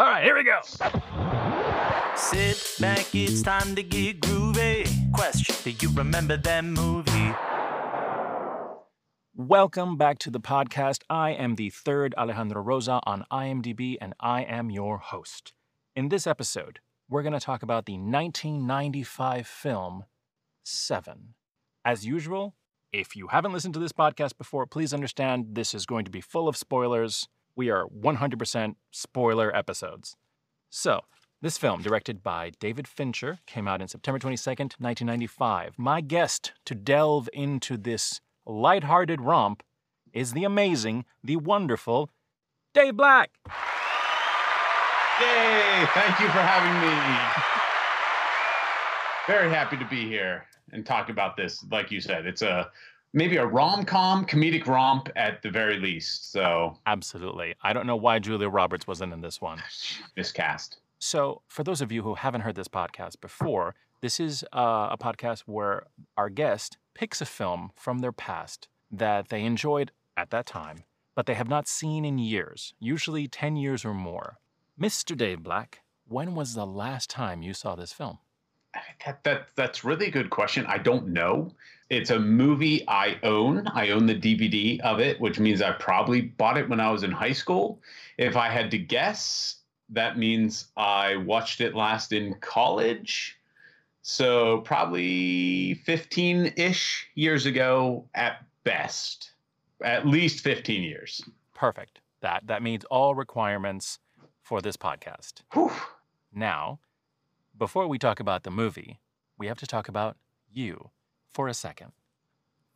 All right, here we go. Sit back, it's time to get groovy. Question Do you remember that movie? Welcome back to the podcast. I am the third Alejandro Rosa on IMDb, and I am your host. In this episode, we're going to talk about the 1995 film Seven. As usual, if you haven't listened to this podcast before, please understand this is going to be full of spoilers. We are 100% spoiler episodes. So, this film, directed by David Fincher, came out in September 22nd, 1995. My guest to delve into this lighthearted romp is the amazing, the wonderful Dave Black. Yay! Thank you for having me. Very happy to be here and talk about this. Like you said, it's a maybe a rom com, comedic romp at the very least. So Absolutely. I don't know why Julia Roberts wasn't in this one. miscast. So, for those of you who haven't heard this podcast before, this is uh, a podcast where our guest picks a film from their past that they enjoyed at that time, but they have not seen in years, usually 10 years or more. Mr. Dave Black, when was the last time you saw this film? That, that that's really a good question. I don't know. It's a movie I own. I own the DVD of it, which means I probably bought it when I was in high school. If I had to guess, that means I watched it last in college. So probably 15-ish years ago at best. At least 15 years. Perfect. That that meets all requirements for this podcast. Whew. Now, before we talk about the movie, we have to talk about you for a second.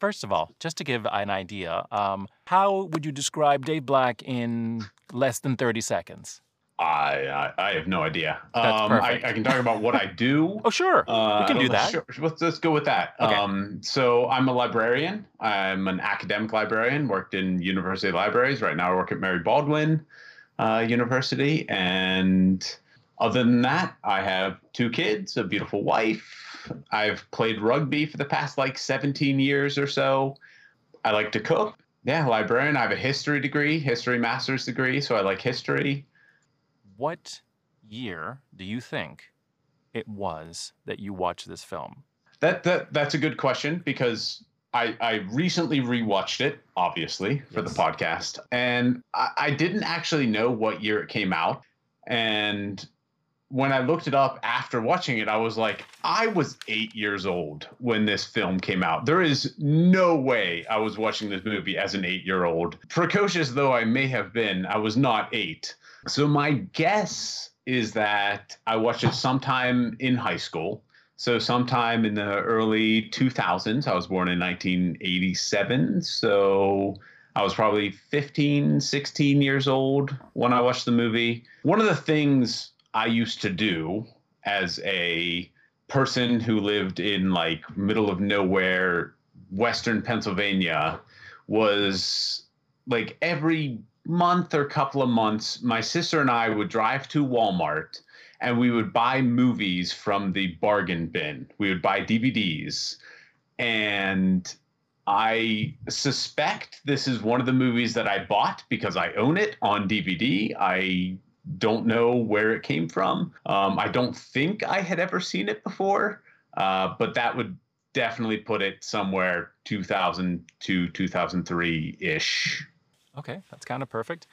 First of all, just to give an idea, um, how would you describe Dave Black in less than 30 seconds? I, I I have no idea. That's um, I, perfect. I can talk about what I do. Oh, sure. Uh, we can do that. Sure. Let's, let's go with that. Okay. Um, so I'm a librarian. I'm an academic librarian. Worked in university libraries. Right now, I work at Mary Baldwin uh, University. And other than that, I have two kids, a beautiful wife. I've played rugby for the past like 17 years or so. I like to cook. Yeah, librarian. I have a history degree, history master's degree. So I like history. What year do you think it was that you watched this film? That that that's a good question because I I recently rewatched it, obviously for Yes. the podcast, and I, I didn't actually know what year it came out, and when I looked it up after watching it, I was like, I was eight years old when this film came out. There is no way I was watching this movie as an eight year old. Precocious though I may have been, I was not eight. So my guess is that I watched it sometime in high school. So sometime in the early 2000s, I was born in 1987. So I was probably 15, 16 years old when I watched the movie. One of the things I used to do as a person who lived in like middle of nowhere, Western Pennsylvania, was like every month or couple of months, my sister and I would drive to Walmart and we would buy movies from the bargain bin. We would buy DVDs. And I suspect this is one of the movies that I bought because I own it on DVD. I don't know where it came from. Um, I don't think I had ever seen it before, uh, but that would definitely put it somewhere 2002, 2003 ish. Okay, that's kind of perfect.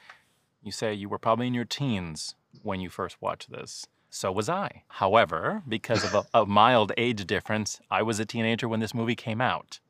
You say you were probably in your teens when you first watched this. So was I. However, because of a, a mild age difference, I was a teenager when this movie came out.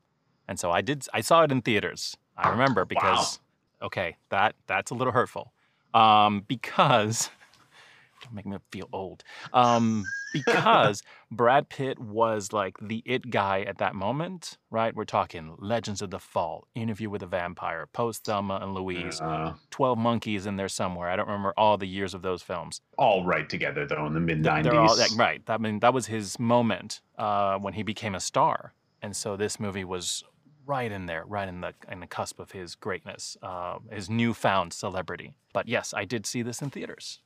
And so I did I saw it in theaters. I remember because okay, that that's a little hurtful. Um, because don't make me feel old. Um, because Brad Pitt was like the it guy at that moment, right? We're talking Legends of the Fall, Interview with a Vampire, Post Thelma and Louise, Uh, 12 Monkeys in there somewhere. I don't remember all the years of those films. all right together though in the mid Th- they're all- 90s. like, right. I mean, that was his moment uh, when he became a star. And so this movie was right in there, right in the in the cusp of his greatness, uh, his newfound celebrity. But yes, I did see this in theaters.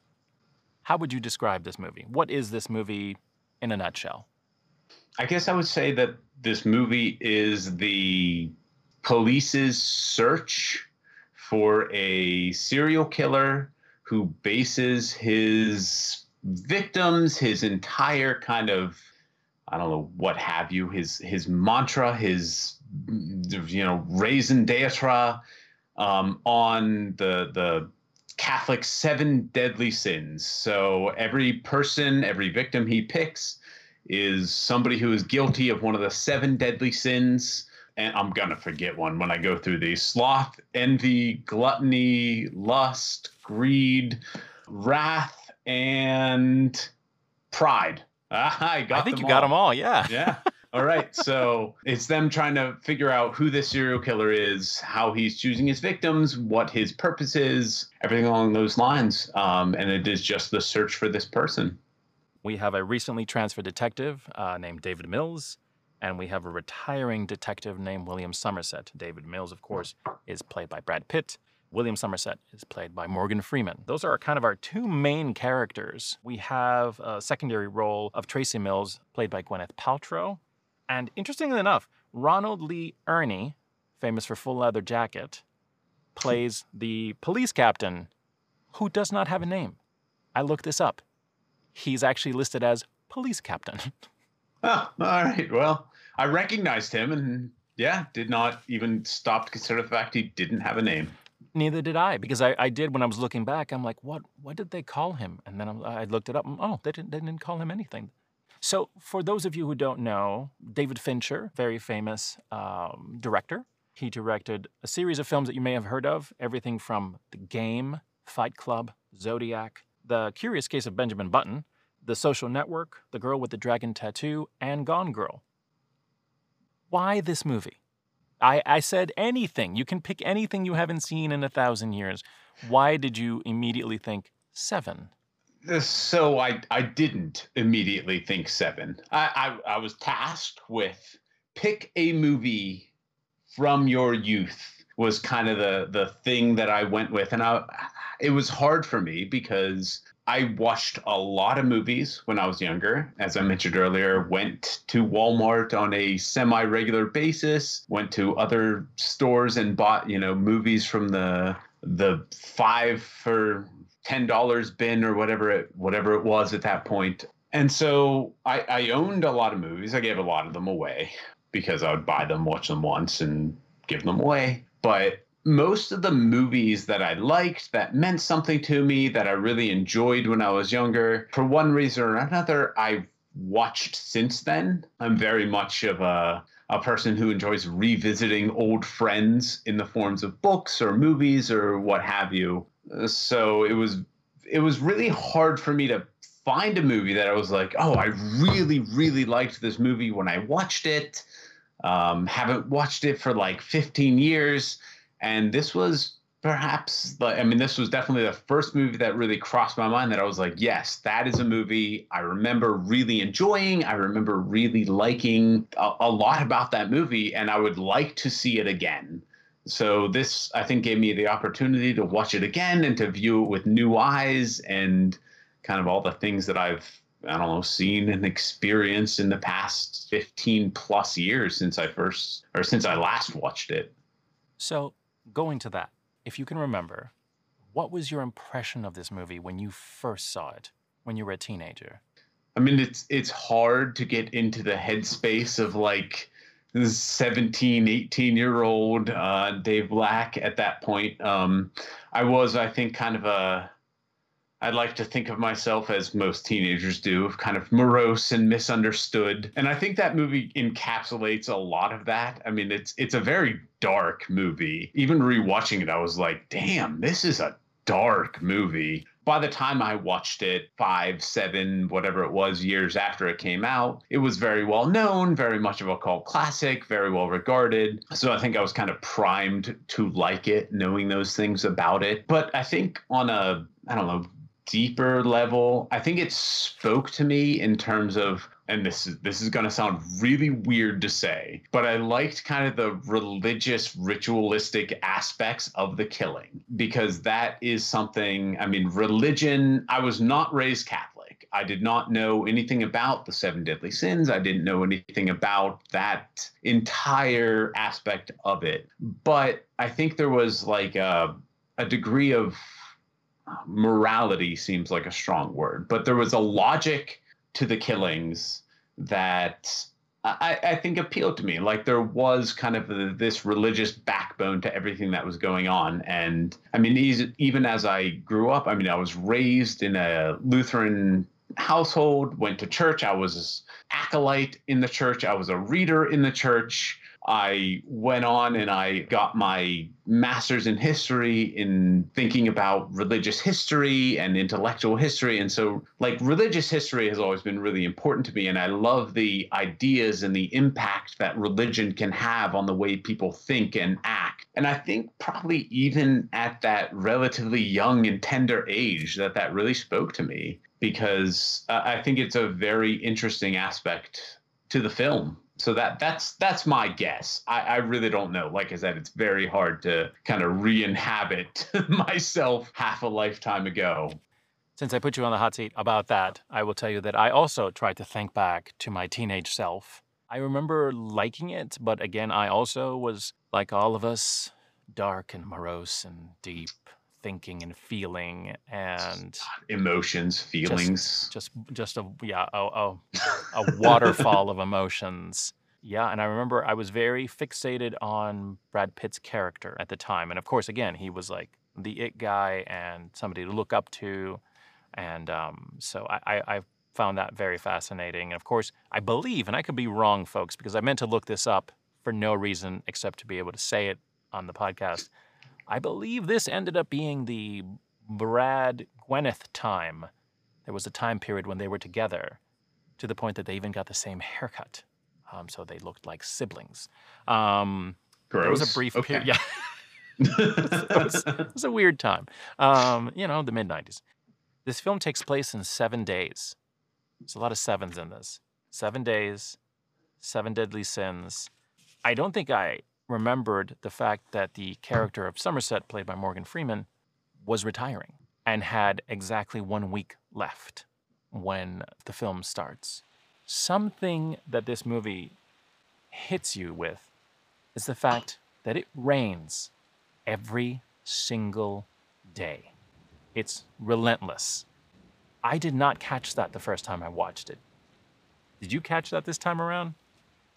How would you describe this movie? What is this movie in a nutshell? I guess I would say that this movie is the police's search for a serial killer who bases his victims, his entire kind of I don't know what have you, his his mantra, his you know raison d'etre um, on the the Catholic seven deadly sins. So every person, every victim he picks is somebody who is guilty of one of the seven deadly sins. And I'm going to forget one when I go through these sloth, envy, gluttony, lust, greed, wrath, and pride. Ah, I got I think you all. got them all. Yeah. Yeah. All right. So it's them trying to figure out who this serial killer is, how he's choosing his victims, what his purpose is, everything along those lines. Um, and it is just the search for this person. We have a recently transferred detective uh, named David Mills, and we have a retiring detective named William Somerset. David Mills, of course, is played by Brad Pitt. William Somerset is played by Morgan Freeman. Those are kind of our two main characters. We have a secondary role of Tracy Mills, played by Gwyneth Paltrow. And interestingly enough, Ronald Lee Ermey, famous for Full Leather Jacket, plays the police captain who does not have a name. I looked this up. He's actually listed as police captain. Oh, all right. Well, I recognized him and yeah, did not even stop to consider the fact he didn't have a name. Neither did I, because I, I did when I was looking back. I'm like, what what did they call him? And then I, I looked it up. And, oh, they didn't, they didn't call him anything. So, for those of you who don't know, David Fincher, very famous um, director, he directed a series of films that you may have heard of everything from The Game, Fight Club, Zodiac, The Curious Case of Benjamin Button, The Social Network, The Girl with the Dragon Tattoo, and Gone Girl. Why this movie? I, I said anything. You can pick anything you haven't seen in a thousand years. Why did you immediately think seven? So I I didn't immediately think seven. I, I I was tasked with pick a movie from your youth was kind of the the thing that I went with, and I it was hard for me because I watched a lot of movies when I was younger. As I mentioned earlier, went to Walmart on a semi-regular basis, went to other stores and bought, you know, movies from the the 5 for $10 bin or whatever it whatever it was at that point. And so I, I owned a lot of movies. I gave a lot of them away because I would buy them, watch them once, and give them away. But most of the movies that I liked, that meant something to me, that I really enjoyed when I was younger, for one reason or another, I've watched since then. I'm very much of a a person who enjoys revisiting old friends in the forms of books or movies or what have you. So it was it was really hard for me to find a movie that I was like, oh, I really, really liked this movie when I watched it. Um, haven't watched it for like 15 years. And this was perhaps, the, I mean, this was definitely the first movie that really crossed my mind that I was like, yes, that is a movie I remember really enjoying. I remember really liking a, a lot about that movie, and I would like to see it again. So this, I think, gave me the opportunity to watch it again and to view it with new eyes and kind of all the things that I've, I don't know, seen and experienced in the past 15 plus years since I first, or since I last watched it. So, going to that, if you can remember, what was your impression of this movie when you first saw it, when you were a teenager? I mean, it's it's hard to get into the headspace of like this 17, 18 year old uh, Dave Black at that point. Um, I was, I think, kind of a. I'd like to think of myself as most teenagers do, kind of morose and misunderstood. And I think that movie encapsulates a lot of that. I mean, it's it's a very dark movie. Even rewatching it, I was like, damn, this is a dark movie. By the time I watched it, five, seven, whatever it was, years after it came out, it was very well known, very much of a cult classic, very well regarded. So I think I was kind of primed to like it, knowing those things about it. But I think on a, I don't know, deeper level, I think it spoke to me in terms of and this is this is going to sound really weird to say, but I liked kind of the religious ritualistic aspects of the killing because that is something, I mean, religion, I was not raised Catholic. I did not know anything about the seven deadly sins. I didn't know anything about that entire aspect of it. But I think there was like a, a degree of uh, morality seems like a strong word, but there was a logic to the killings that I, I, think appealed to me. Like there was kind of a, this religious backbone to everything that was going on. And I mean, even as I grew up, I mean, I was raised in a Lutheran household, went to church. I was an acolyte in the church. I was a reader in the church. I went on and I got my master's in history in thinking about religious history and intellectual history. And so, like, religious history has always been really important to me. And I love the ideas and the impact that religion can have on the way people think and act. And I think probably even at that relatively young and tender age, that that really spoke to me because uh, I think it's a very interesting aspect to the film so that that's that's my guess. I, I really don't know. Like I said, it's very hard to kind of re-inhabit myself half a lifetime ago. Since I put you on the hot seat about that, I will tell you that I also tried to think back to my teenage self. I remember liking it, but again, I also was like all of us, dark and morose and deep thinking and feeling and emotions, feelings. Just, just, just a yeah, a, a, a waterfall of emotions. Yeah, and I remember I was very fixated on Brad Pitt's character at the time, and of course, again, he was like the it guy and somebody to look up to, and um, so I, I, I found that very fascinating. And of course, I believe, and I could be wrong, folks, because I meant to look this up for no reason except to be able to say it on the podcast. I believe this ended up being the Brad Gwyneth time. There was a time period when they were together to the point that they even got the same haircut. Um, so they looked like siblings. Um, Gross. Was a brief okay. period. Yeah. it, was, it, was, a weird time. Um, you know, the mid 90s. This film takes place in seven days. There's a lot of sevens in this. Seven days, seven deadly sins. I don't think I remembered the fact that the character of Somerset, played by Morgan Freeman, was retiring and had exactly one week left when the film starts. Something that this movie hits you with is the fact that it rains every single day. It's relentless. I did not catch that the first time I watched it. Did you catch that this time around?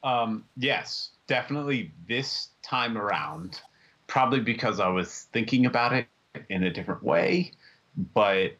Um, yes definitely this time around, probably because I was thinking about it in a different way, but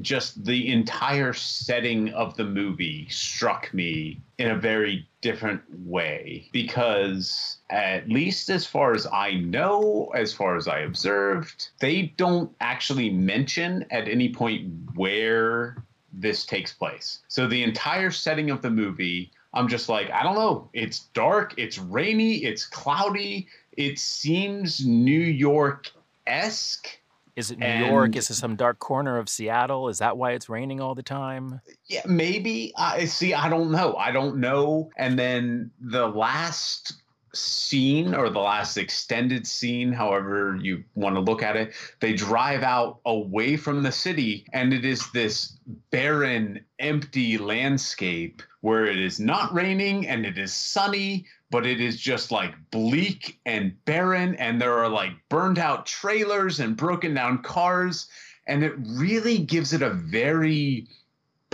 just the entire setting of the movie struck me in a very different way because at least as far as I know, as far as I observed, they don't actually mention at any point where this takes place. So the entire setting of the movie I'm just like, I don't know. It's dark, it's rainy, it's cloudy. It seems New York esque. Is it New and, York? Is it some dark corner of Seattle? Is that why it's raining all the time? Yeah, maybe. I see. I don't know. I don't know. And then the last scene or the last extended scene, however you want to look at it, they drive out away from the city and it is this barren, empty landscape where it is not raining and it is sunny, but it is just like bleak and barren and there are like burned out trailers and broken down cars. And it really gives it a very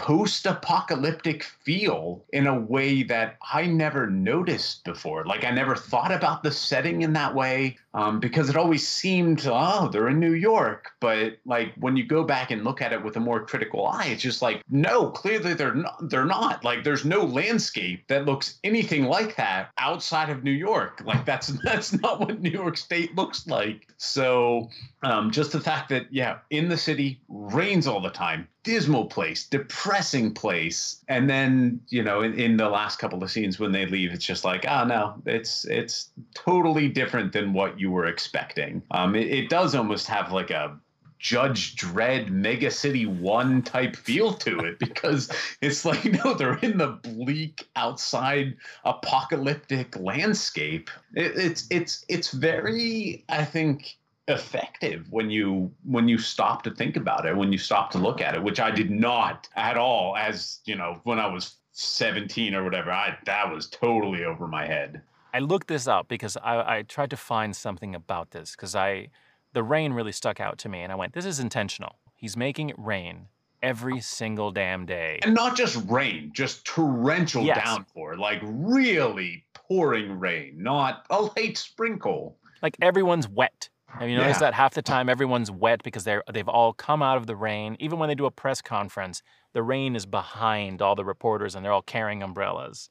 post apocalyptic feel in a way that I never noticed before. Like, I never thought about the setting in that way um, because it always seemed, oh, they're in New York. But like, when you go back and look at it with a more critical eye, it's just like, no, clearly they're not. They're not. Like, there's no landscape that looks anything like that outside of New York. Like, that's that's not what New York State looks like. So, um, just the fact that, yeah, in the city, rains all the time, dismal place, depressing place. And then, you know, in, in the last couple of scenes when they leave, it's just like, oh no, it's it's totally different than what you were expecting. Um, it, it does almost have like a Judge Dredd Mega City 1 type feel to it because it's like, no, they're in the bleak outside apocalyptic landscape. It, it's it's it's very, I think, effective when you when you stop to think about it when you stop to look at it which i did not at all as you know when i was 17 or whatever i that was totally over my head i looked this up because i, I tried to find something about this because i the rain really stuck out to me and i went this is intentional He's making it rain every oh. single damn day. And not just rain, just torrential Yes. downpour, like really pouring rain, not a light sprinkle. Like everyone's wet. Have you noticed Yeah. that half the time everyone's wet because they're they've all come out of the rain. Even when they do a press conference, the rain is behind all the reporters and they're all carrying umbrellas.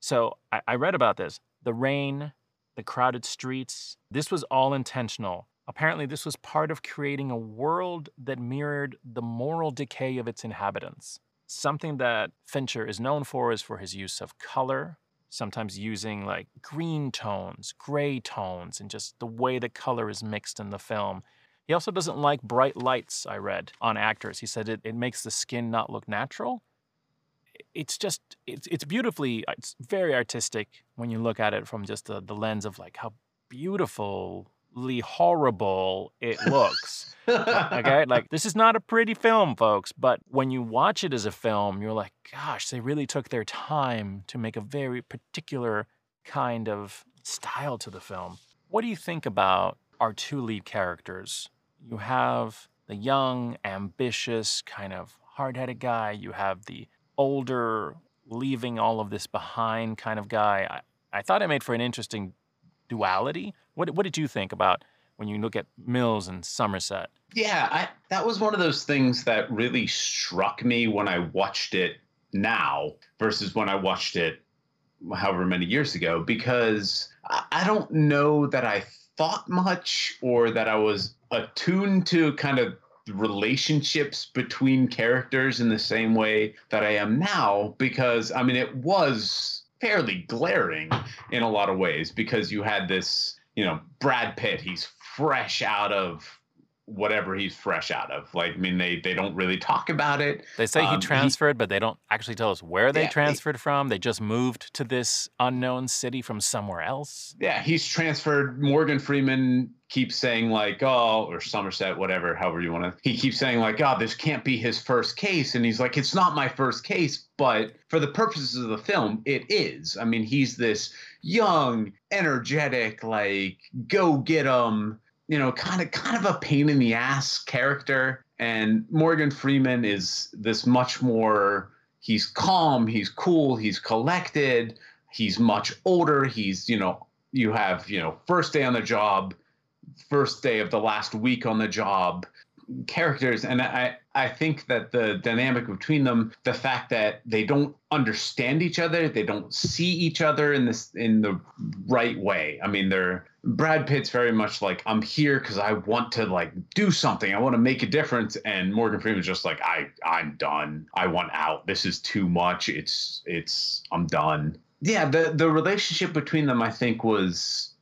So I, I read about this. The rain, the crowded streets, this was all intentional. Apparently, this was part of creating a world that mirrored the moral decay of its inhabitants. Something that Fincher is known for is for his use of color, sometimes using like green tones, gray tones, and just the way the color is mixed in the film. He also doesn't like bright lights, I read, on actors. He said it, it makes the skin not look natural. It's just, it's, it's beautifully, uh, it's very artistic when you look at it from just the, the lens of like how beautifully horrible it looks. Okay? Like this is not a pretty film folks but when you watch it as a film you're like gosh they really took their time to make a very particular kind of style to the film. What do you think about our two lead characters? You have the young ambitious kind of hard-headed guy. You have the older leaving all of this behind kind of guy i, I thought it made for an interesting duality. What, what did you think about when you look at mills and somerset? Yeah, I, that was one of those things that really struck me when I watched it now versus when I watched it however many years ago, because I, I don't know that I thought much or that I was attuned to kind of relationships between characters in the same way that I am now, because I mean, it was fairly glaring in a lot of ways because you had this, you know, Brad Pitt, he's fresh out of whatever he's fresh out of. Like, I mean, they they don't really talk about it. They say he Um, he- transferred, but they don't actually tell us where they Yeah, transferred from. They just moved to this unknown city from somewhere else. Yeah, he's transferred. Morgan Freeman keeps saying like, oh, or Somerset, whatever, however you want to. He keeps saying like, oh, this can't be his first case, and he's like, it's not my first case, but for the purposes of the film, it is. I mean, he's this young, energetic, like, go get 'em, you know, kind of kind of a pain in the ass character. And Morgan Freeman is this much more. He's calm. He's cool. He's collected. He's much older. He's you know you have you know first day on the job first day of the last week on the job characters and i i think that the dynamic between them the fact that they don't understand each other they don't see each other in this in the right way i mean they're brad pitt's very much like i'm here because i want to like do something. I want to make a difference. And morgan freeman's just like i i'm done. I want out. This is too much. It's it's i'm done. Yeah the the relationship between them i think was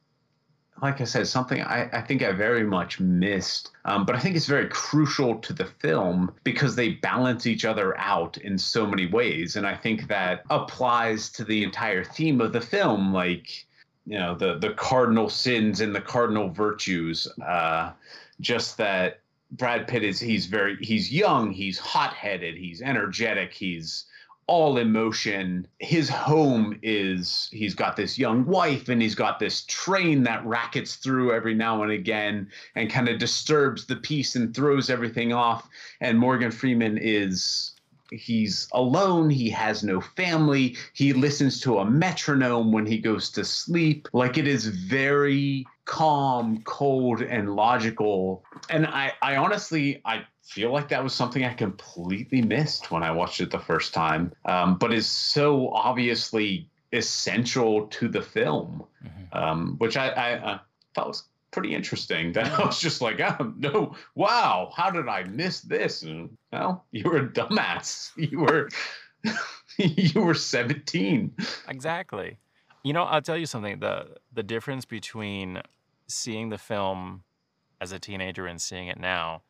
like I said, something I, I think I very much missed. Um, but I think it's very crucial to the film because they balance each other out in so many ways. And I think that applies to the entire theme of the film, like, you know, the, the cardinal sins and the cardinal virtues. Uh, just that Brad Pitt is, he's very, he's young, he's hot headed, he's energetic, he's, all emotion. His home is he's got this young wife and he's got this train that rackets through every now and again and kind of disturbs the peace and throws everything off. And Morgan Freeman is he's alone, he has no family, he listens to a metronome when he goes to sleep. Like it is very calm, cold, and logical. And I, I honestly I feel like that was something I completely missed when I watched it the first time, um, but is so obviously essential to the film, um, which I, I, I thought was pretty interesting. That I was just like, oh, no, wow, how did I miss this? And, well, you were a dumbass. You were, you were 17. Exactly. You know, I'll tell you something. The the difference between seeing the film as a teenager and seeing it now.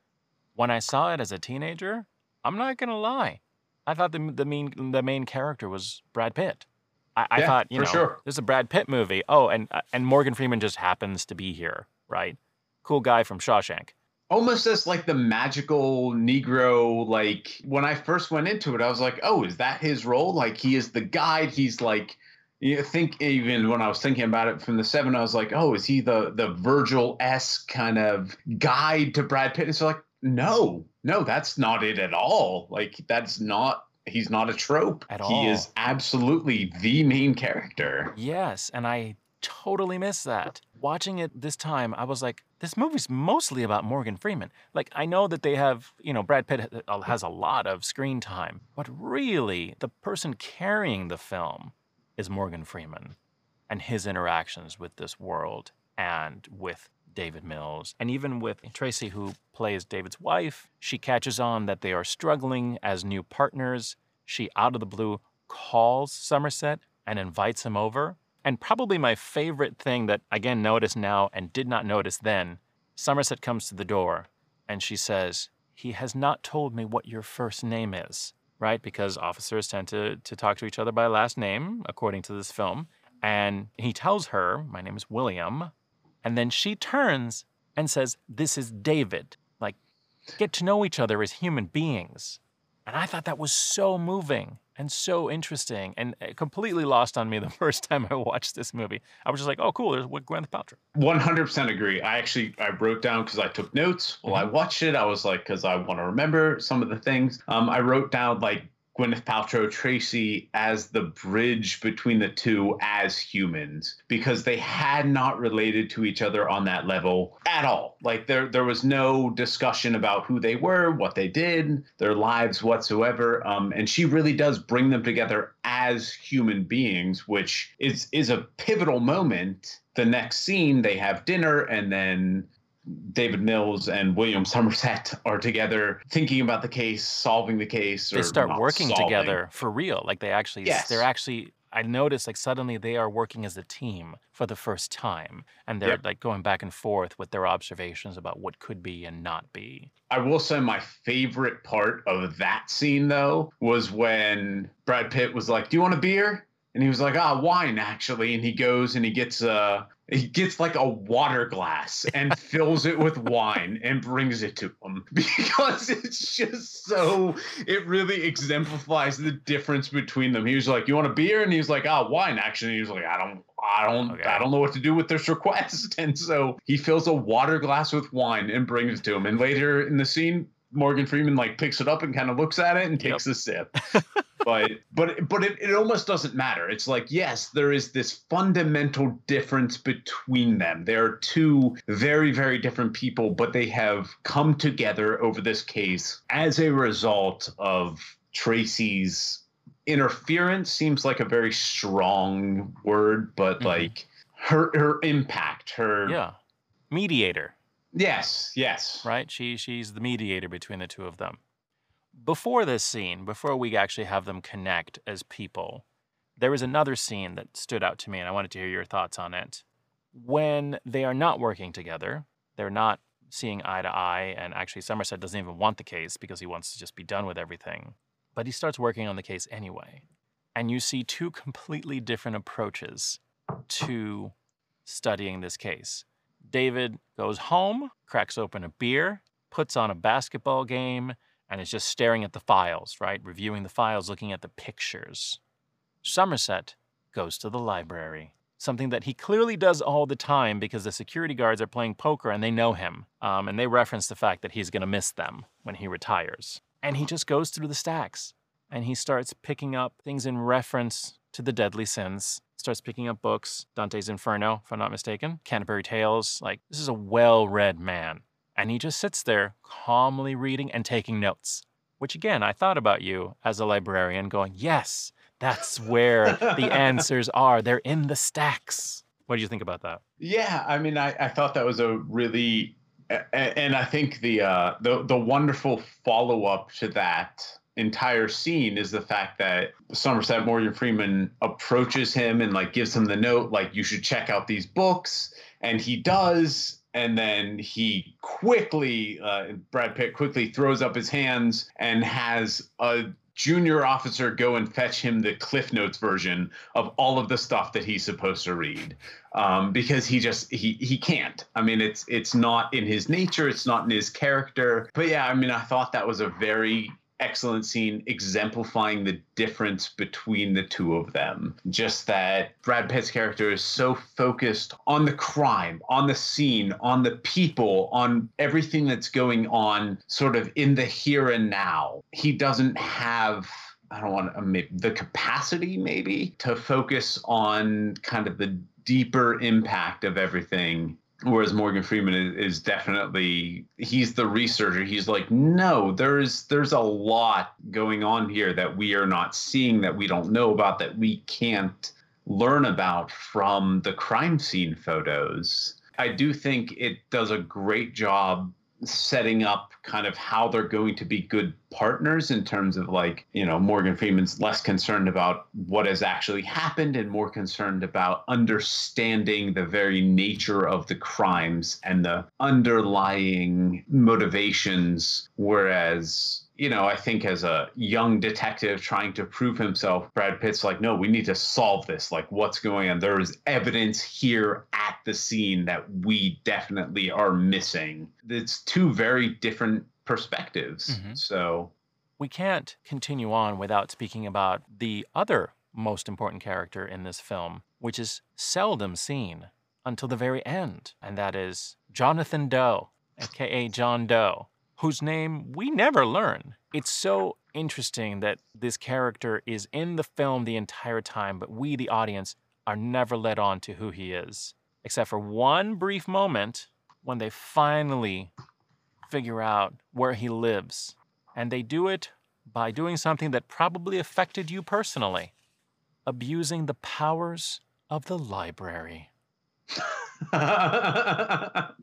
When I saw it as a teenager, I'm not gonna lie. I thought the the main the main character was Brad Pitt. I, I Yeah, thought, you for know, sure. this is a Brad Pitt movie. Oh, and uh, and Morgan Freeman just happens to be here, right? Cool guy from Shawshank. almost as like the magical negro like when i first went into it i was like oh is that his role like he is the guide he's like you think even when i was thinking about it from the seven i was like oh is he the the virgil-esque kind of guide to brad pitt and so like No, no, that's not it at all. Like that's not he's not a trope At all. He is absolutely the main character. Yes, and I totally miss that. Watching it this time, I was like, this movie's mostly about Morgan Freeman. Like, I know that they have, you know, Brad Pitt uh, has a lot of screen time, but really, the person carrying the film is Morgan Freeman and his interactions with this world and with David Mills. And even with Tracy, who plays David's wife, she catches on that they are struggling as new partners. She, out of the blue, calls Somerset and invites him over. And probably my favorite thing that, again, notice now and did not notice then Somerset comes to the door and she says, He has not told me what your first name is, right? Because officers tend to, to talk to each other by last name, according to this film. And he tells her, My name is William. And then she turns and says, This is David. Like, get to know each other as human beings. And I thought that was so moving and so interesting and uh, completely lost on me the first time I watched this movie. I was just like, oh, cool, there's Gwyneth Paltrow. 100% agree. I actually I wrote down because I took notes while I watched it. I was like, because I want to remember some of the things. Um, I wrote down like Gwyneth Paltrow, Tracy as the bridge between the two as humans because they had not related to each other on that level at all. Like there there was no discussion about who they were, what they did, their lives whatsoever. Um, and she really does bring them together as human beings, which is is a pivotal moment. The next scene, they have dinner, and then David Mills and William Somerset are together thinking about the case, solving the case. They start working solving. together for real. Like they actually, Yes. they're actually. I noticed like suddenly they are working as a team for the first time, and they're Yep. like going back and forth with their observations about what could be and not be. I will say my favorite part of that scene though was when Brad Pitt was like, "Do you want a beer?" And he was like, "Ah, wine actually." And he goes and he gets uh he gets like a water glass and fills it with wine and brings it to him because it's just so it really exemplifies the difference between them. He was like, "You want a beer?" And he was like, "Ah, wine actually." And he was like, "I don't I don't Okay. I don't know what to do with this request." And so he fills a water glass with wine and brings it to him. And later in the scene, Morgan Freeman like picks it up and kind of looks at it and takes a sip. But but but it, it almost doesn't matter. It's like yes, there is this fundamental difference between them. They are two very very different people, but they have come together over this case as a result of Tracy's interference seems like a very strong word, but Mhm. like her her impact, her Yeah, mediator. yes, yes, right? She she's the mediator between the two of them. Before this scene, before we actually have them connect as people, there was another scene that stood out to me, and I wanted to hear your thoughts on it. When they are not working together, they're not seeing eye to eye, and actually Somerset doesn't even want the case because he wants to just be done with everything. But he starts working on the case anyway. And you see two completely different approaches to studying this case. David goes home, cracks open a beer, puts on a basketball game, and is just staring at the files, right? Reviewing the files, looking at the pictures. Somerset goes to the library, something that he clearly does all the time because the security guards are playing poker and they know him. Um, and they reference the fact that he's going to miss them when he retires. And he just goes through the stacks and he starts picking up things in reference to the deadly sins. Starts picking up books, Dante's Inferno, if I'm not mistaken, Canterbury Tales. Like, this is a well read man. And he just sits there calmly reading and taking notes. Which, again, I thought about you as a librarian going, yes, that's where the answers are. They're in the stacks. What do you think about that? Yeah, I mean, I, I thought that was a really, and I think the uh, the the wonderful follow up to that entire scene is the fact that Somerset Morgan Freeman approaches him and like gives him the note, like you should check out these books, and he does. And then he quickly, uh, Brad Pitt quickly throws up his hands and has a junior officer go and fetch him the Cliff Notes version of all of the stuff that he's supposed to read um, because he just he he can't. I mean, it's it's not in his nature. It's not in his character. But yeah, I mean, I thought that was a very excellent scene exemplifying the difference between the two of them. Just that Brad Pitt's character is so focused on the crime, on the scene, on the people, on everything that's going on sort of in the here and now. He doesn't have I don't want to, the capacity maybe to focus on kind of the deeper impact of everything whereas Morgan Freeman is, is, definitely he's the researcher. He's like, no, there's there's a lot going on here that we are not seeing, that we don't know about, that we can't learn about from the crime scene photos. I do think it does a great job setting up kind of how they're going to be good partners in terms of like, you know, Morgan Freeman's less concerned about what has actually happened and more concerned about understanding the very nature of the crimes and the underlying motivations. Whereas you know, I think as a young detective trying to prove himself, Brad Pitt's like, no, we need to solve this. Like, what's going on? There is evidence here at the scene that we definitely are missing. It's two very different perspectives. Mm-hmm. So we can't continue on without speaking about the other most important character in this film, which is seldom seen until the very end, and that is Jonathan Doe, aka John Doe whose name we never learn. It's so interesting that this character is in the film the entire time, but we, the audience, are never led on to who he is, except for one brief moment when they finally figure out where he lives. And they do it by doing something that probably affected you personally abusing the powers of the library. How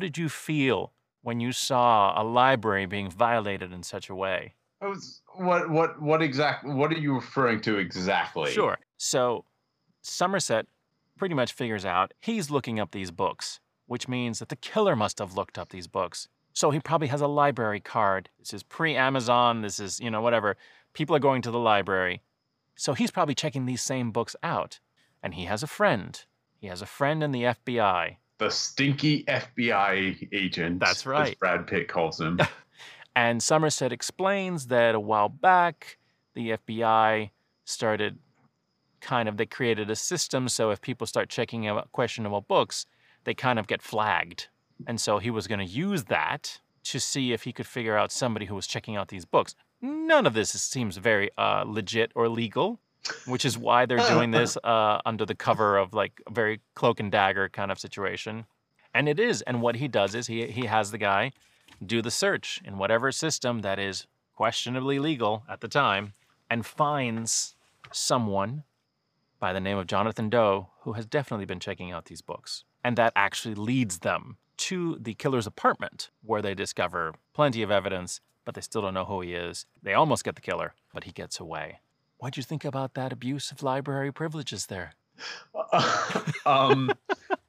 did you feel when you saw a library being violated in such a way? I was what what what exactly what are you referring to exactly? Sure. So Somerset pretty much figures out he's looking up these books, which means that the killer must have looked up these books. So he probably has a library card. This is pre-Amazon, this is, you know, whatever. People are going to the library. So he's probably checking these same books out. And he has a friend. He has a friend in the FBI the stinky FBI agent. That's right. As Brad Pitt calls him. and Somerset explains that a while back, the FBI started kind of, they created a system so if people start checking out questionable books, they kind of get flagged. And so he was going to use that to see if he could figure out somebody who was checking out these books. None of this seems very uh, legit or legal which is why they're doing this uh, under the cover of like a very cloak and dagger kind of situation. And it is. And what he does is he he has the guy do the search in whatever system that is questionably legal at the time and finds someone by the name of Jonathan Doe who has definitely been checking out these books. And that actually leads them to the killer's apartment where they discover plenty of evidence, but they still don't know who he is. They almost get the killer, but he gets away. What'd you think about that abuse of library privileges there? um,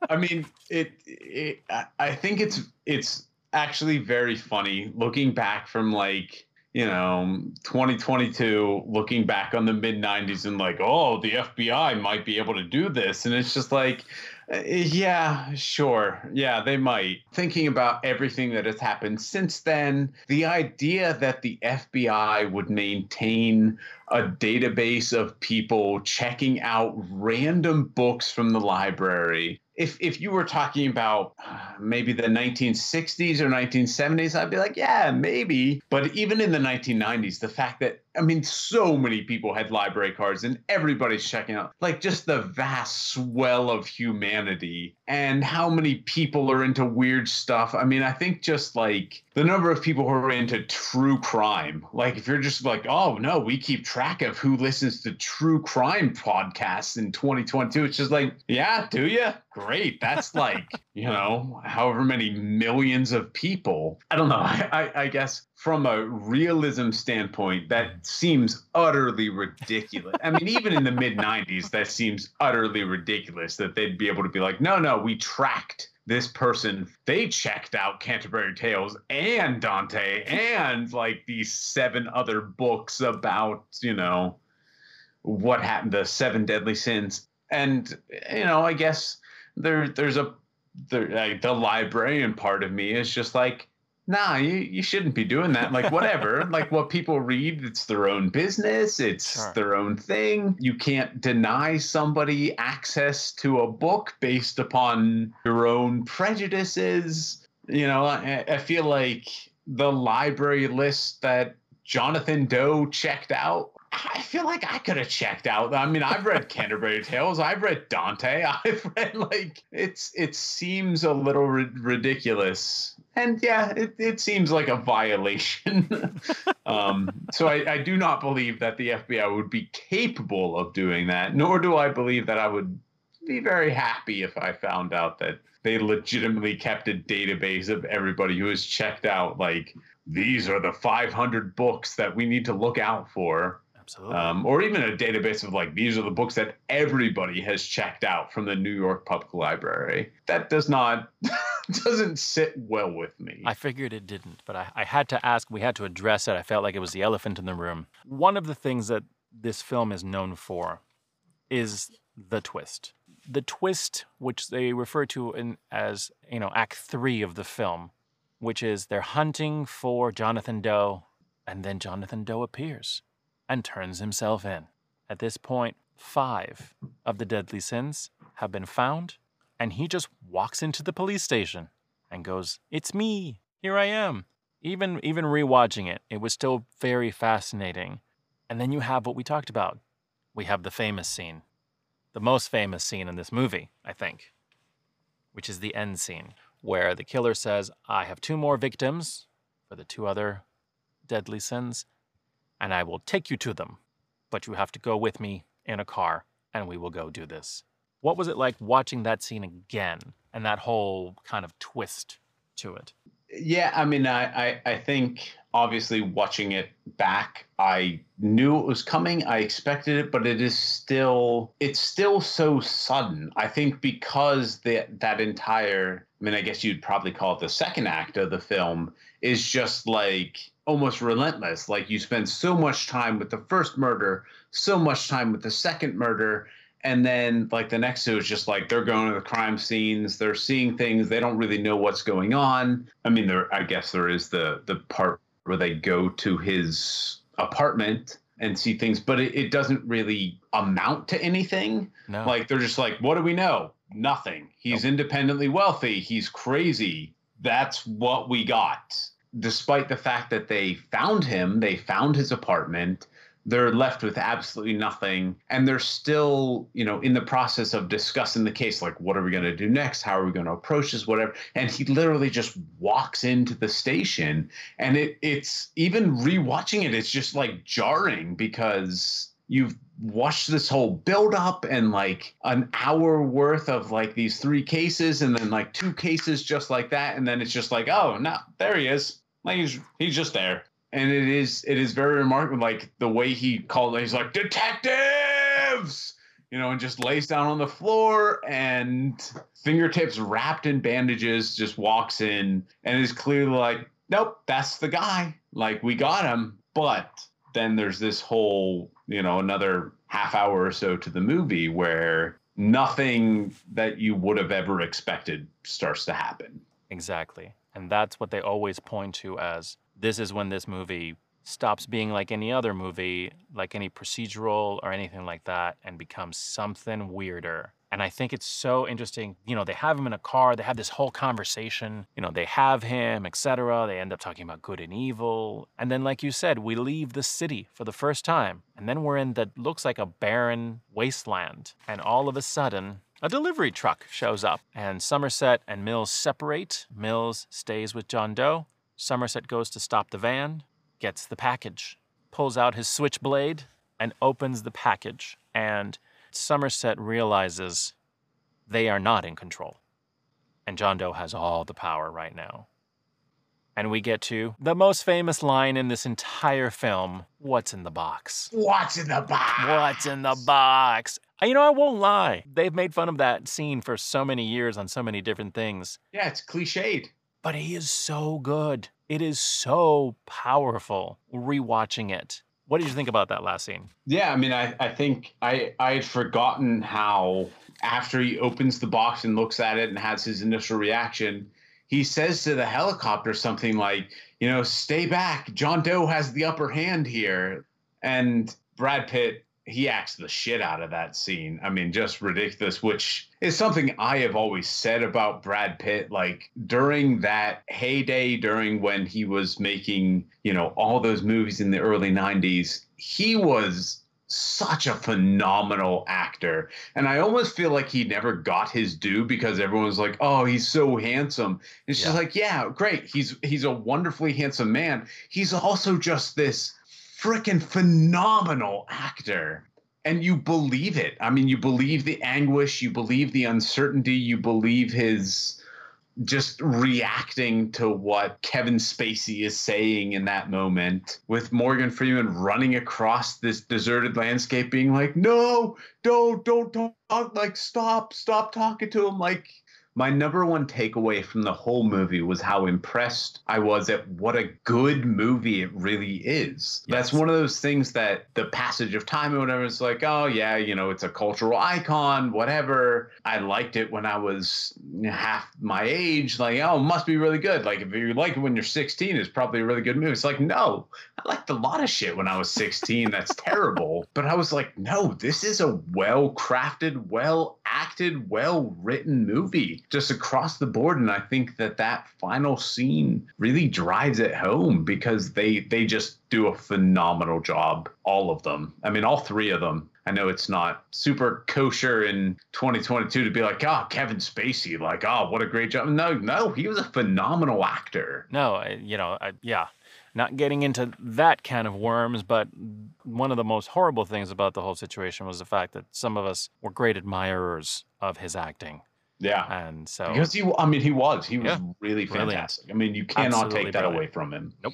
I mean, it, it. I think it's it's actually very funny looking back from like you know 2022 looking back on the mid 90s and like oh the fbi might be able to do this and it's just like Uh, yeah, sure. Yeah, they might. Thinking about everything that has happened since then, the idea that the FBI would maintain a database of people checking out random books from the library if if you were talking about uh, maybe the 1960s or 1970s, I'd be like, yeah, maybe. But even in the 1990s, the fact that I mean, so many people had library cards, and everybody's checking out like just the vast swell of humanity and how many people are into weird stuff. I mean, I think just like the number of people who are into true crime, like if you're just like, oh no, we keep track of who listens to true crime podcasts in 2022, it's just like, yeah, do you? Great. That's like, you know, however many millions of people. I don't know. I, I, I guess from a realism standpoint, that hmm. seems utterly ridiculous. I mean, even in the mid 90s, that seems utterly ridiculous that they'd be able to be like, no, no, we tracked this person. They checked out Canterbury Tales and Dante and like these seven other books about, you know, what happened, the seven deadly sins. And, you know, I guess there there's a, there, like, the librarian part of me is just like, nah, you, you shouldn't be doing that. Like, whatever. like, what people read, it's their own business, it's Sure. their own thing. You can't deny somebody access to a book based upon your own prejudices. You know, I, I feel like the library list that Jonathan Doe checked out. I feel like I could have checked out. I mean, I've read Canterbury Tales. I've read Dante. I've read like it's. It seems a little ri- ridiculous, and yeah, it, it seems like a violation. um, so I, I do not believe that the FBI would be capable of doing that. Nor do I believe that I would be very happy if I found out that they legitimately kept a database of everybody who has checked out. Like these are the 500 books that we need to look out for Absolutely. um, or even a database of like these are the books that everybody has checked out from the New York Public Library. That does not doesn't sit well with me. I figured it didn't, but I, I had to ask, we had to address it. I felt like it was the elephant in the room. One of the things that this film is known for is the twist. The twist, which they refer to in, as, you know, Act Three of the film, which is they're hunting for Jonathan Doe, and then Jonathan Doe appears and turns himself in. At this point, five of the deadly sins have been found, and he just walks into the police station and goes, "It's me. Here I am." Even even rewatching it, it was still very fascinating. And then you have what we talked about. We have the famous scene, the most famous scene in this movie, I think, which is the end scene where the killer says, "I have two more victims for the two other deadly sins, and I will take you to them, but you have to go with me in a car, and we will go do this." What was it like watching that scene again and that whole kind of twist to it? Yeah, I mean, I, I, I think obviously watching it back, I knew it was coming. I expected it, but it is still, it's still so sudden. I think because that that entire, I mean, I guess you'd probably call it the second act of the film, is just like almost relentless. Like you spend so much time with the first murder, so much time with the second murder, and then like the next two is just like they're going to the crime scenes they're seeing things they don't really know what's going on. I mean there i guess there is the the part where they go to his apartment and see things but it, it doesn't really amount to anything. No. like they're just like what do we know? Nothing. He's independently wealthy. He's crazy. That's what we got. Despite the fact that they found him they found his apartment they're left with absolutely nothing. And they're still you know in the process of discussing the case like what are we going to do next? How are we going to approach this? Whatever. And he literally just walks into the station. And it it's even rewatching it it's just like jarring because you've watched this whole build up and like an hour worth of like these three cases and then like two cases just like that. And then it's just like oh no there he is. Like he's he's just there and it is it is very remarkable like the way he called it he's like detectives! You know and just lays down on the floor and fingertips wrapped in bandages just walks in and is clearly like nope that's the guy. Like we got him. But then there's this whole you know another half hour or so to the movie where nothing that you would have ever expected starts to happen. Exactly. And that's what they always point to as this is when this movie stops being like any other movie, like any procedural or anything like that, and becomes something weirder. And I think it's so interesting. You know, they have him in a car, they have this whole conversation, you know, they have him, etc. They end up talking about good and evil. And then, like you said, we leave the city for the first time. And then we're in that looks like a barren wasteland. And all of a sudden, a delivery truck shows up, and Somerset and Mills separate. Mills stays with John Doe. Somerset goes to stop the van, gets the package, pulls out his switchblade, and opens the package. And Somerset realizes they are not in control. And John Doe has all the power right now. And we get to the most famous line in this entire film What's in the box? what's in the box What's in the box? You know, I won't lie. They've made fun of that scene for so many years on so many different things. yeah it's cliched But he is so good. It is so powerful rewatching it. What did you think about that last scene? Yeah, I mean, I, I think I I had forgotten how after he opens the box and looks at it and has his initial reaction, he says to the helicopter something like, you know, stay back. John Doe has the upper hand here. And Brad Pitt, he acts the shit out of that scene. I mean, just ridiculous, which is something I have always said about Brad Pitt. Like during that heyday, during when he was making, you know, all those movies in the early 90s, he was such a phenomenal actor. And I almost feel like he never got his due because everyone's like, "Oh, he's so handsome." It's just Yeah. like, "Yeah, great. He's he's a wonderfully handsome man. He's also just this freaking phenomenal actor." And you believe it. I mean, you believe the anguish, you believe the uncertainty, you believe his just reacting to what Kevin Spacey is saying in that moment, with Morgan Freeman running across this deserted landscape, being like, "No, don't, don't talk, like, stop, stop talking to him." Like, my number one takeaway from the whole movie was how impressed I was at what a good movie it really is. That's one of those things that the passage of time or whatever is like, oh yeah, you know, it's a cultural icon, whatever. I liked it when I was half my age. Like, oh, it must be really good. Like, if you like it when you're 16, it's probably a really good movie. It's like, no, I liked a lot of shit when I was 16. That's terrible. But I was like, no, this is a well crafted, well acted, well written movie just across the board. And I think that that final scene really drives it home because they they just do a phenomenal job. All of them. I mean, all three of them. I know it's not super kosher in 2022 to be like, oh, Kevin Spacey, like, oh, what a great job. No, no, he was a phenomenal actor. No, I, you know, I, yeah, not getting into that can of worms, but one of the most horrible things about the whole situation was the fact that some of us were great admirers of his acting, Yeah. and so Because he, I mean, he was. He was Yeah. really Brilliant. fantastic. I mean, you cannot Absolutely take that brilliant. away from him. Nope.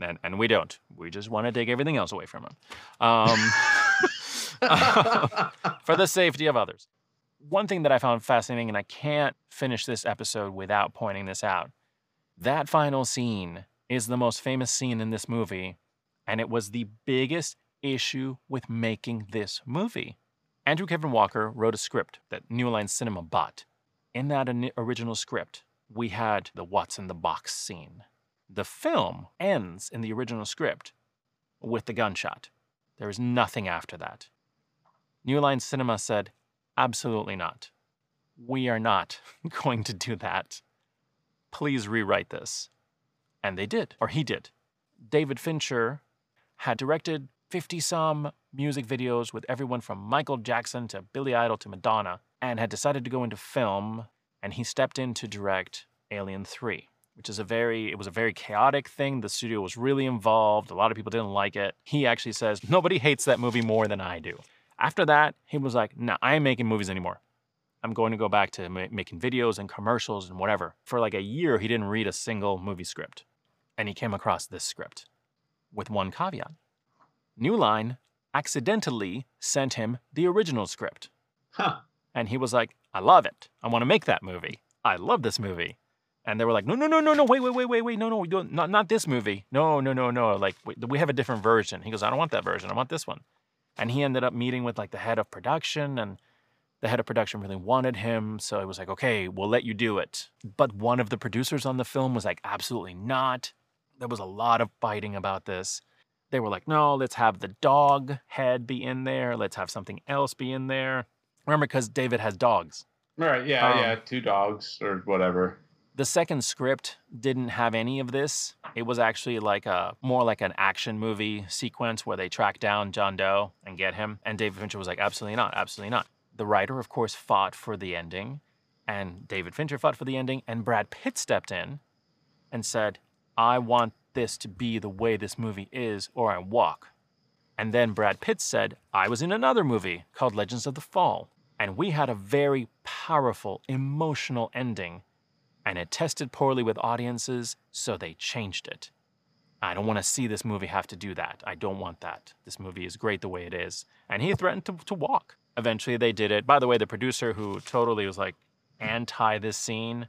And, and we don't. We just want to take everything else away from him, um, for the safety of others. One thing that I found fascinating, and I can't finish this episode without pointing this out, that final scene is the most famous scene in this movie, and it was the biggest issue with making this movie. Andrew Kevin Walker wrote a script that New Line Cinema bought. In that original script, we had the what's in the box scene. The film ends in the original script with the gunshot. There is nothing after that. New Line Cinema said, absolutely not. We are not going to do that. Please rewrite this. And they did, or he did. David Fincher had directed 50 some music videos with everyone from Michael Jackson to Billy Idol to Madonna and had decided to go into film and he stepped in to direct Alien 3, which is a very it was a very chaotic thing. The studio was really involved. A lot of people didn't like it. He actually says, "Nobody hates that movie more than I do." After that, he was like, "No, I ain't making movies anymore. I'm going to go back to ma- making videos and commercials and whatever." For like a year, he didn't read a single movie script. And he came across this script with one caveat. New Line accidentally sent him the original script. Huh. And he was like, I love it. I want to make that movie. I love this movie. And they were like, no, no, no, no, no, wait, wait, wait, wait, wait, no, no, we don't, not, not this movie. No, no, no, no. Like, we, we have a different version. He goes, I don't want that version. I want this one. And he ended up meeting with like the head of production, and the head of production really wanted him. So it was like, okay, we'll let you do it. But one of the producers on the film was like, absolutely not. There was a lot of fighting about this. They were like, no, let's have the dog head be in there. Let's have something else be in there. Remember, because David has dogs. Right. Yeah. Um, yeah. Two dogs or whatever. The second script didn't have any of this. It was actually like a more like an action movie sequence where they track down John Doe and get him. And David Fincher was like, absolutely not, absolutely not. The writer, of course, fought for the ending, and David Fincher fought for the ending, and Brad Pitt stepped in and said, I want this to be the way this movie is, or I walk. And then Brad Pitt said, I was in another movie called Legends of the Fall, and we had a very powerful, emotional ending and it tested poorly with audiences, so they changed it. I don't want to see this movie have to do that. I don't want that. This movie is great the way it is. And he threatened to, to walk. Eventually, they did it. By the way, the producer who totally was like anti this scene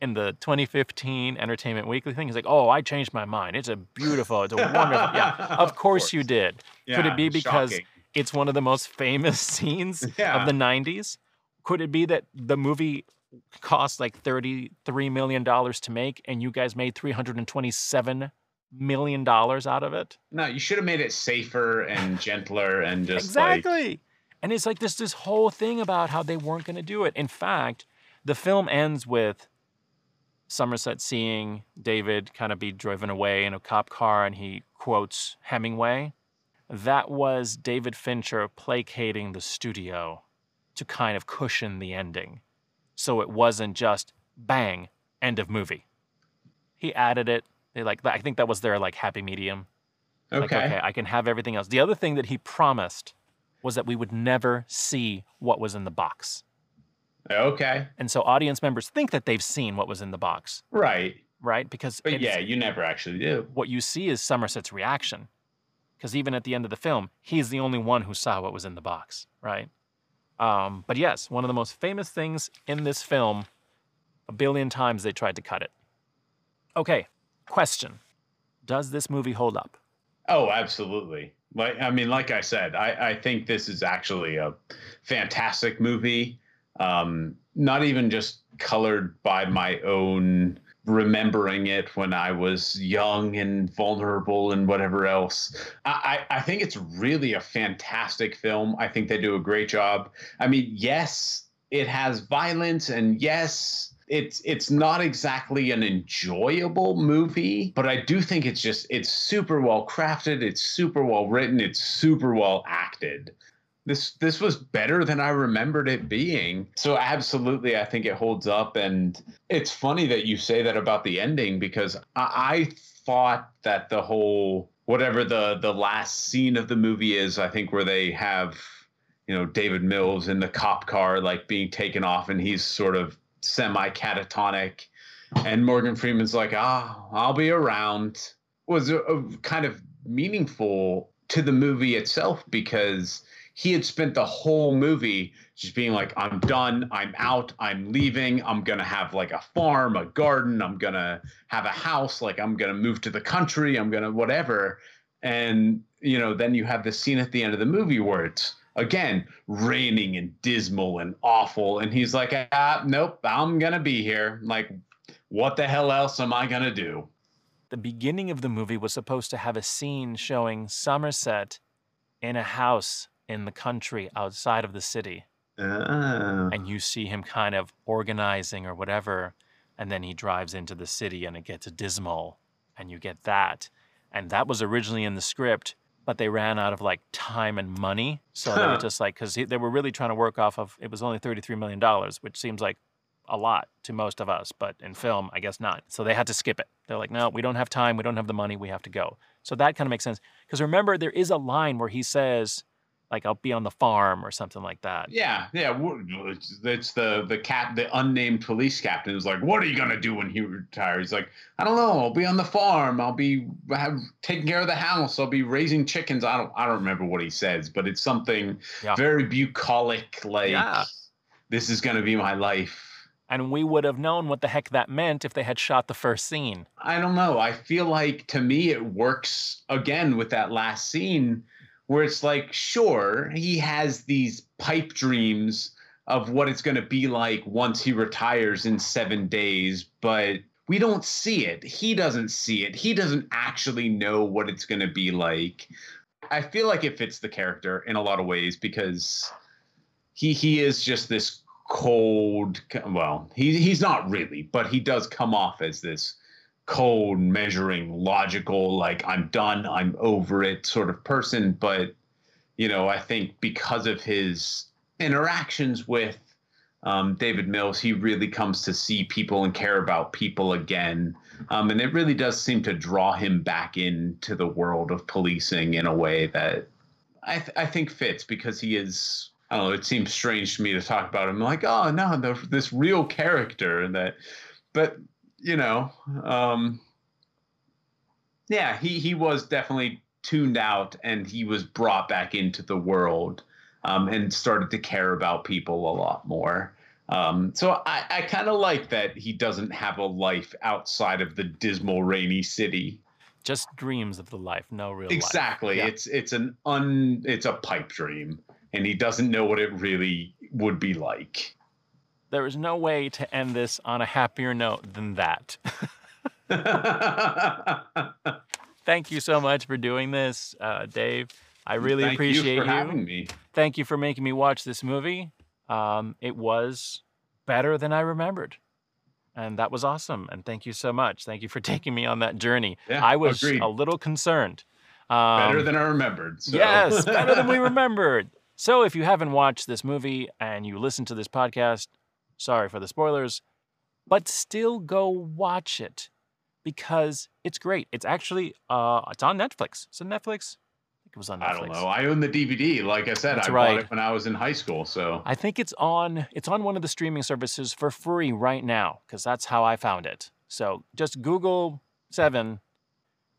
in the 2015 Entertainment Weekly thing, he's like, Oh, I changed my mind. It's a beautiful, it's a wonderful. Yeah, of, Of course, you course. did. Could it be because shocking. it's one of the most famous scenes Yeah. of the 90s? Could it be that the movie cost like $33 million to make and you guys made $327 million out of it? No, you should have made it safer and gentler and just exactly. like and it's like this this whole thing about how they weren't going to do it. In fact, the film ends with Somerset seeing David kind of be driven away in a cop car and he quotes Hemingway. That was David Fincher placating the studio to kind of cushion the ending. So it wasn't just bang, end of movie. He added it. They like I think that was their like happy medium. okay. Like, okay, I can have everything else. The other thing that he promised was that we would never see what was in the box. Okay. And so audience members think that they've seen what was in the box, Right. right? Because But yeah, you never actually do. what you see is Somerset's reaction. Because even at the end of the film, he's the only one who saw what was in the box, right? Um, but yes, one of the most famous things in this film, a billion times they tried to cut it. Okay, question Does this movie hold up? Oh, absolutely. Like I mean, like I said, I, I think this is actually a fantastic movie. Um, not even just colored by my own remembering it when I was young and vulnerable and whatever else. I, I I think it's really a fantastic film. I think they do a great job. I mean, yes, it has violence and yes, it's it's not exactly an enjoyable movie, but I do think it's just it's super well crafted, it's super well written, it's super well acted. This this was better than I remembered it being. So absolutely I think it holds up and it's funny that you say that about the ending because I, I thought that the whole whatever the the last scene of the movie is, I think where they have you know David Mills in the cop car like being taken off and he's sort of semi catatonic and Morgan Freeman's like ah I'll be around was a, a kind of meaningful to the movie itself because he had spent the whole movie just being like I'm done I'm out I'm leaving I'm to have like a farm a garden I'm to have a house like I'm to move to the country I'm to whatever. And you know then you have the scene at the end of the movie where it's again raining and dismal and awful and he's like ah nope i'm gonna be here. Like what the hell else am i gonna do? The beginning of the movie was supposed to have a scene showing Somerset in a house in the country outside of the city. Ah. and you see him kind of organizing or whatever and then he drives into the city and it gets dismal and you get that. And that was originally in the script but they ran out of like time and money. So they were just like because they were really trying to work off of it was only 33 million dollars which seems like a lot to most of us but in film i guess not. So they had to skip it. They're like no we don't have time. We don't have the money. We have to go. So that kind of makes sense. Because remember there is a line where he says like i'll be on the farm or something like that yeah yeah it's the the cap, the unnamed police captain is like what are you gonna do when he retires he's like i don't know i'll be on the farm i'll be have, taking care of the house i'll be raising chickens i don't i don't remember what he says but it's something Yeah. very bucolic like Yeah. this is gonna be my life And we would have known what the heck that meant if they had shot the first scene. I don't know. I feel like to me it works again with that last scene where it's like, sure, he has these pipe dreams of what it's going to be like once he retires in seven days, but we don't see it. He doesn't see it. He doesn't actually know what it's going to be like. I feel like it fits the character in a lot of ways because he he is just this cold well he he's not really but he does come off as this cold measuring logical like i'm done i'm over it sort of person but you know i think because of his interactions with um, david mills he really comes to see people and care about people again um, and it really does seem to draw him back into the world of policing in a way that i, th- I think fits because he is I don't know. It seems strange to me to talk about him like, oh no, the, this real character that, but you know, um, yeah, he he was definitely tuned out and he was brought back into the world um, and started to care about people a lot more. Um, so I, I kind of like that he doesn't have a life outside of the dismal, rainy city. Just dreams of the life, no real life. Exactly. Yeah. It's it's an un it's a pipe dream, and he doesn't know what it really would be like. There is no way to end this on a happier note than that. Thank you so much for doing this, uh, Dave. I really Thank appreciate you for having me. Thank you for making me watch this movie. Um, it was better than I remembered. And that was awesome. And thank you so much. Thank you for taking me on that journey. Yeah, I was agreed. a little concerned. Um, Better than I remembered. So. Yes, better than we remembered. So if you haven't watched this movie and you listen to this podcast, sorry for the spoilers, but still go watch it because it's great. It's actually uh it's on Netflix. It's on Netflix. I think it was on Netflix. I don't know. I own the DVD. Like I said, That's I right. bought it when I was in high school. So I think it's on it's on one of the streaming services for free right now because that's how I found it. So just Google Seven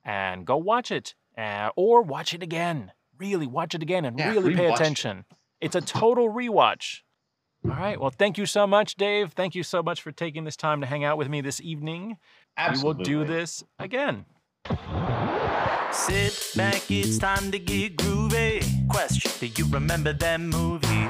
and go watch it, uh, or watch it again. Really watch it again and Yeah, really pay it. attention. It's a total rewatch. All right. Well, thank you so much, Dave. Thank you so much for taking this time to hang out with me this evening. absolutely. We will do this again. Sit back, it's time to get groovy. Question Do you remember that movie?